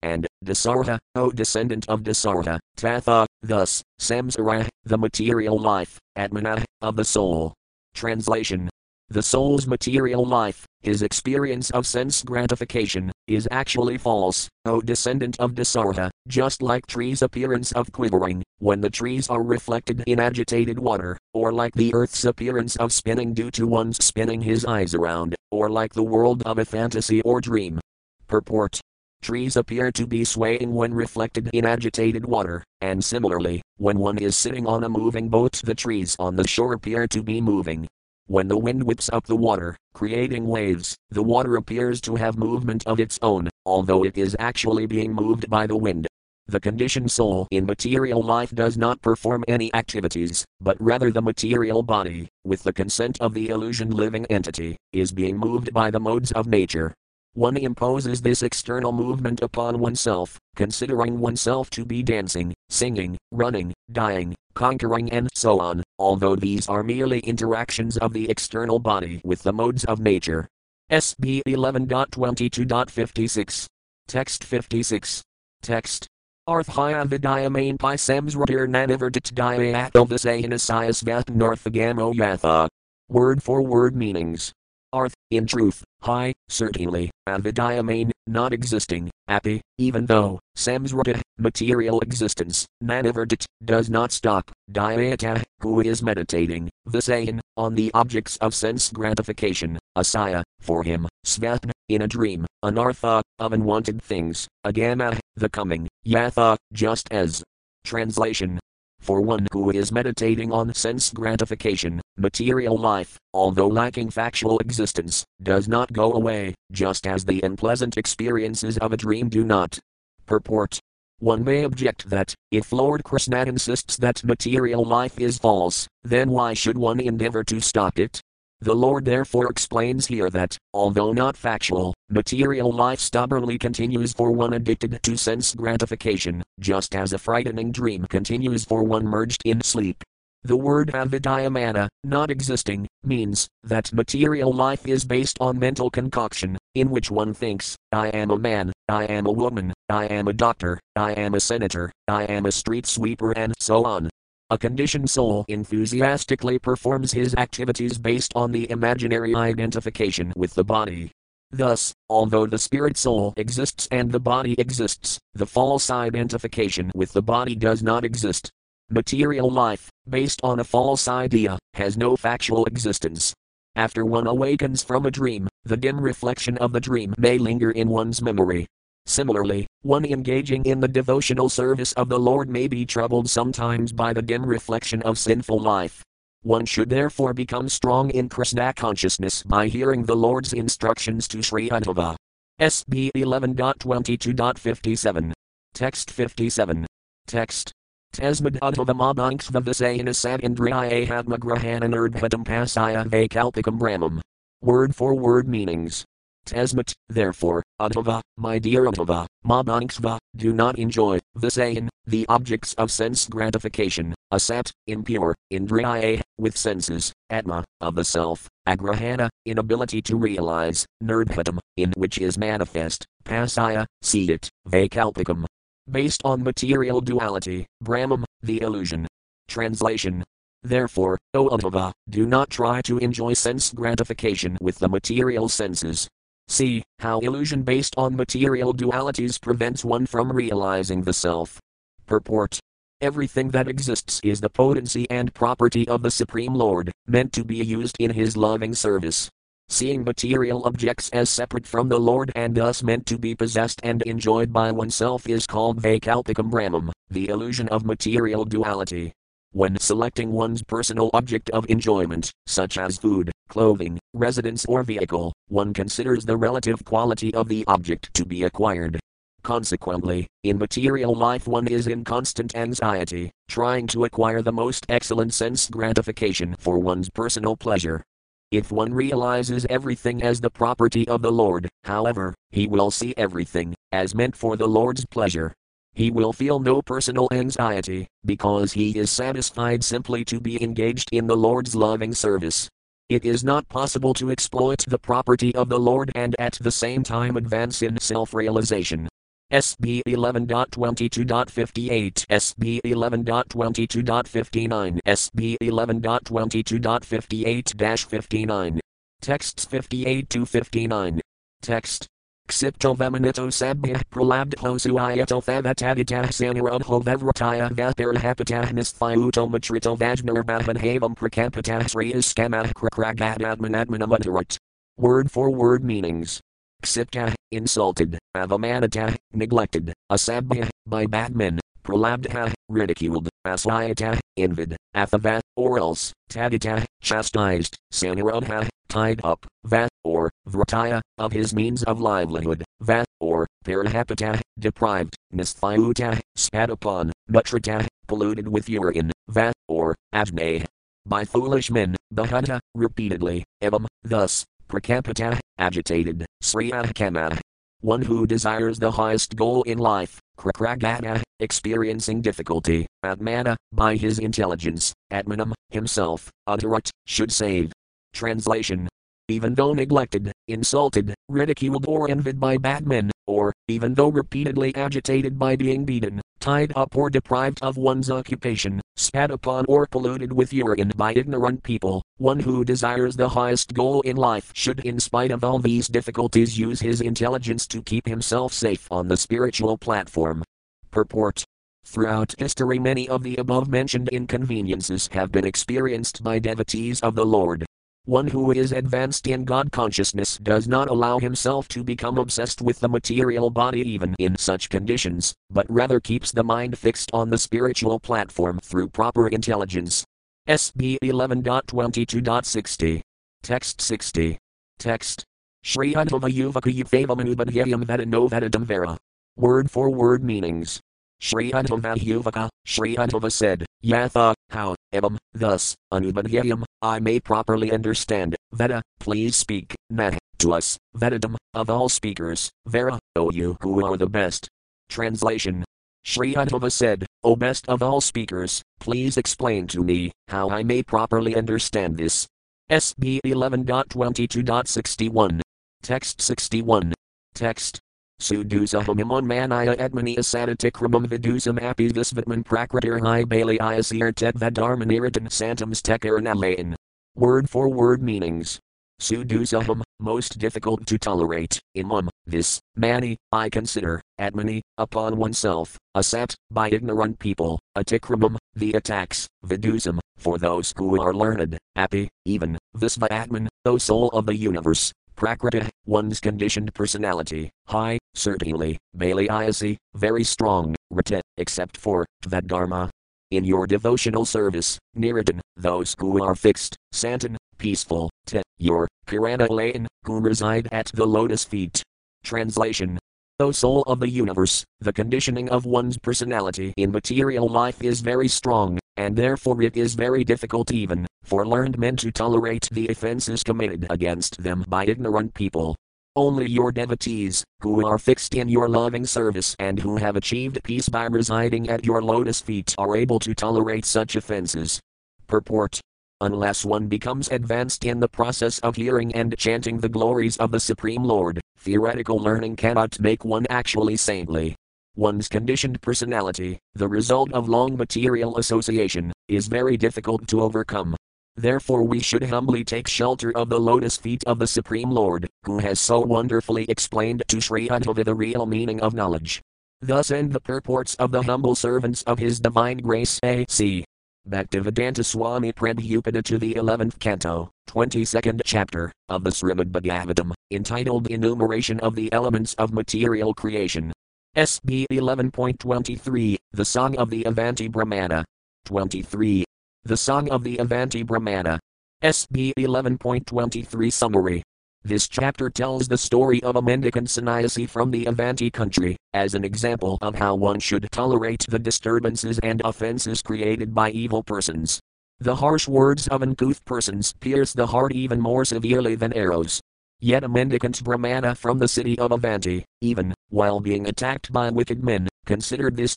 and Dasarha, O descendant of Dasarha, Tatha, thus, Samsara, the material life, Atmana, of the soul. Translation The soul's material life, his experience of sense gratification, is actually false, O descendant of Dasarha, just like trees' appearance of quivering, when the trees are reflected in agitated water, or like the earth's appearance of spinning due to one's spinning his eyes around, or like the world of a fantasy or dream. Purport Trees appear to be swaying when reflected in agitated water, and similarly, when one is sitting on a moving boat, the trees on the shore appear to be moving. When the wind whips up the water, creating waves, the water appears to have movement of its own, although it is actually being moved by the wind. The conditioned soul in material life does not perform any activities, but rather the material body, with the consent of the illusion living entity, is being moved by the modes of nature. One imposes this external movement upon oneself, considering oneself to be dancing, singing, running, dying, conquering, and so on, although these are merely interactions of the external body with the modes of nature. SB 11.22.56. Text 56. Text. Arthaya Vidya main pi samsradir nanivardit dhyat ilvisayinasayas vat yatha. Word for word meanings. Arth, in truth, high, certainly, avidayamane, not existing, api, even though, samsrata, material existence, nanavardit, does not stop, dhyata, who is meditating, visayan, on the objects of sense gratification, asaya, for him, svatna, in a dream, anartha, of unwanted things, agama, the coming, yatha, just as. Translation for one who is meditating on sense gratification, material life, although lacking factual existence, does not go away, just as the unpleasant experiences of a dream do not. Purport one may object that, if Lord Krishna insists that material life is false, then why should one endeavor to stop it? The Lord therefore explains here that, although not factual, material life stubbornly continues for one addicted to sense gratification, just as a frightening dream continues for one merged in sleep. The word avidyamana, not existing, means that material life is based on mental concoction, in which one thinks, I am a man, I am a woman, I am a doctor, I am a senator, I am a street sweeper, and so on. A conditioned soul enthusiastically performs his activities based on the imaginary identification with the body. Thus, although the spirit soul exists and the body exists, the false identification with the body does not exist. Material life, based on a false idea, has no factual existence. After one awakens from a dream, the dim reflection of the dream may linger in one's memory, Similarly, one engaging in the devotional service of the Lord may be troubled sometimes by the dim reflection of sinful life. One should therefore become strong in Krishna consciousness by hearing the Lord's instructions to Sri Uddhava. SB 11.22.57. Text 57. Text. Tasmad Uddhava Mabhanksva Visayana Savindriya Havmagrahana Nerdhadam Pasaya Vakalpikam Brahmam. Word for word meanings. Tasmat, therefore, Uddhava, my dear Uddhava, Mabhanksva, do not enjoy, Visayan, the objects of sense gratification, Asat, impure, Indriya, with senses, Atma, of the self, Agrahana, inability to realize, Nerdhatam, in which is manifest, Pasaya, see it, Vakalpikam. Based on material duality, Brahmam, the illusion. Translation Therefore, O Uddhava, do not try to enjoy sense gratification with the material senses, See how illusion based on material dualities prevents one from realizing the self. Purport Everything that exists is the potency and property of the Supreme Lord, meant to be used in His loving service. seeing material objects as separate from the Lord and thus meant to be possessed and enjoyed by oneself is called Vaikalpikam Brahmam, the illusion of material duality. When selecting one's personal object of enjoyment, such as food, clothing, residence, or vehicle, one considers the relative quality of the object to be acquired. Consequently, in material life, one is in constant anxiety, trying to acquire the most excellent sense gratification for one's personal pleasure. If one realizes everything as the property of the Lord, however, he will see everything as meant for the Lord's pleasure. He will feel no personal anxiety, because he is satisfied simply to be engaged in the Lord's loving service. It is not possible to exploit the property of the Lord and at the same time advance in self realization. SB 11.22.58, SB 11.22.59, SB 11.22.58 59. Texts 58 to 59. Text. Ksipto vemanito sabya pralabdho suayato thavataditah sanirodho vevrataya vapirhapatah nisthayuto matrito vajnarabhavan prakampatah sriyas skamah krakragadadmanadmanamadarut. Word for word meanings. Ksipta, insulted, avamanata, neglected, asabhya, by bad men, pralabdha, ridiculed, asayata, envied, athava, or else, tadita, chastised, sanirodha, tied up, va, or, vrataya, of his means of livelihood, va, or, parahapata, deprived, nisthyuta, spat upon, nutrita, polluted with urine, va, or, ajne. By foolish men, bahanta, repeatedly, evam, thus, prakampata, agitated, sriyakama. One who desires the highest goal in life, krakragana, experiencing difficulty, atmana, by his intelligence, atmanam, himself, adarat, should save. Translation even though neglected, insulted, ridiculed, or envied by bad men, or, even though repeatedly agitated by being beaten, tied up, or deprived of one's occupation, spat upon, or polluted with urine by ignorant people, one who desires the highest goal in life should, in spite of all these difficulties, use his intelligence to keep himself safe on the spiritual platform. Purport Throughout history, many of the above mentioned inconveniences have been experienced by devotees of the Lord. One who is advanced in God consciousness does not allow himself to become obsessed with the material body even in such conditions, but rather keeps the mind fixed on the spiritual platform through proper intelligence. SB 11.22.60. Text 60. Text. Shri Adhava Yuvaka Yupavamanubadhyayam Vedano Vedadam Vera. Word for word meanings. Shri Adhava Yuvaka, Shri said, Yatha, how, evam, thus, anubadhyayam, I may properly understand, Veda, please speak, Nah, to us, Vedadam, of all speakers, Vera, O you who are the best. Translation Sri Uddhava said, O best of all speakers, please explain to me how I may properly understand this. SB 11.22.61. Text 61. Text. Sudusahumimon manaya edmani asadatikramam vidusam apivisvitman prakratir hi bali iasir tet vadarmaniritan santams tekarnalayan. Word for word meanings. Sudusaham, most difficult to tolerate, imam, this, mani, I consider, atmani, upon oneself, asat, by ignorant people, atikramam, the attacks, vidusam, for those who are learned, api, even, visva atman, O soul of the universe, Prakriti, one's conditioned personality, high, certainly, Balayasi, very strong, Rata, except for, that Dharma. In your devotional service, Niritan, those who are fixed, Santan, peaceful, Te, your, Kirana who reside at the lotus feet. Translation. O soul of the universe, the conditioning of one's personality in material life is very strong, and therefore it is very difficult even for learned men to tolerate the offenses committed against them by ignorant people. Only your devotees, who are fixed in your loving service and who have achieved peace by residing at your lotus feet, are able to tolerate such offenses. Purport Unless one becomes advanced in the process of hearing and chanting the glories of the Supreme Lord, theoretical learning cannot make one actually saintly. One's conditioned personality, the result of long material association, is very difficult to overcome. Therefore, we should humbly take shelter of the lotus feet of the Supreme Lord, who has so wonderfully explained to Sri Uddhava the real meaning of knowledge. Thus end the purports of the humble servants of His Divine Grace A.C. Bhaktivedanta Swami Prabhupada to the 11th Canto, 22nd chapter of the Srimad Bhagavatam, entitled Enumeration of the Elements of Material Creation. SB 11.23, The Song of the Avanti Brahmana. 23. The Song of the Avanti Brahmana. SB 11.23 Summary. This chapter tells the story of a mendicant sannyasi from the Avanti country, as an example of how one should tolerate the disturbances and offenses created by evil persons. The harsh words of uncouth persons pierce the heart even more severely than arrows. Yet a mendicant Brahmana from the city of Avanti, even while being attacked by wicked men, considered this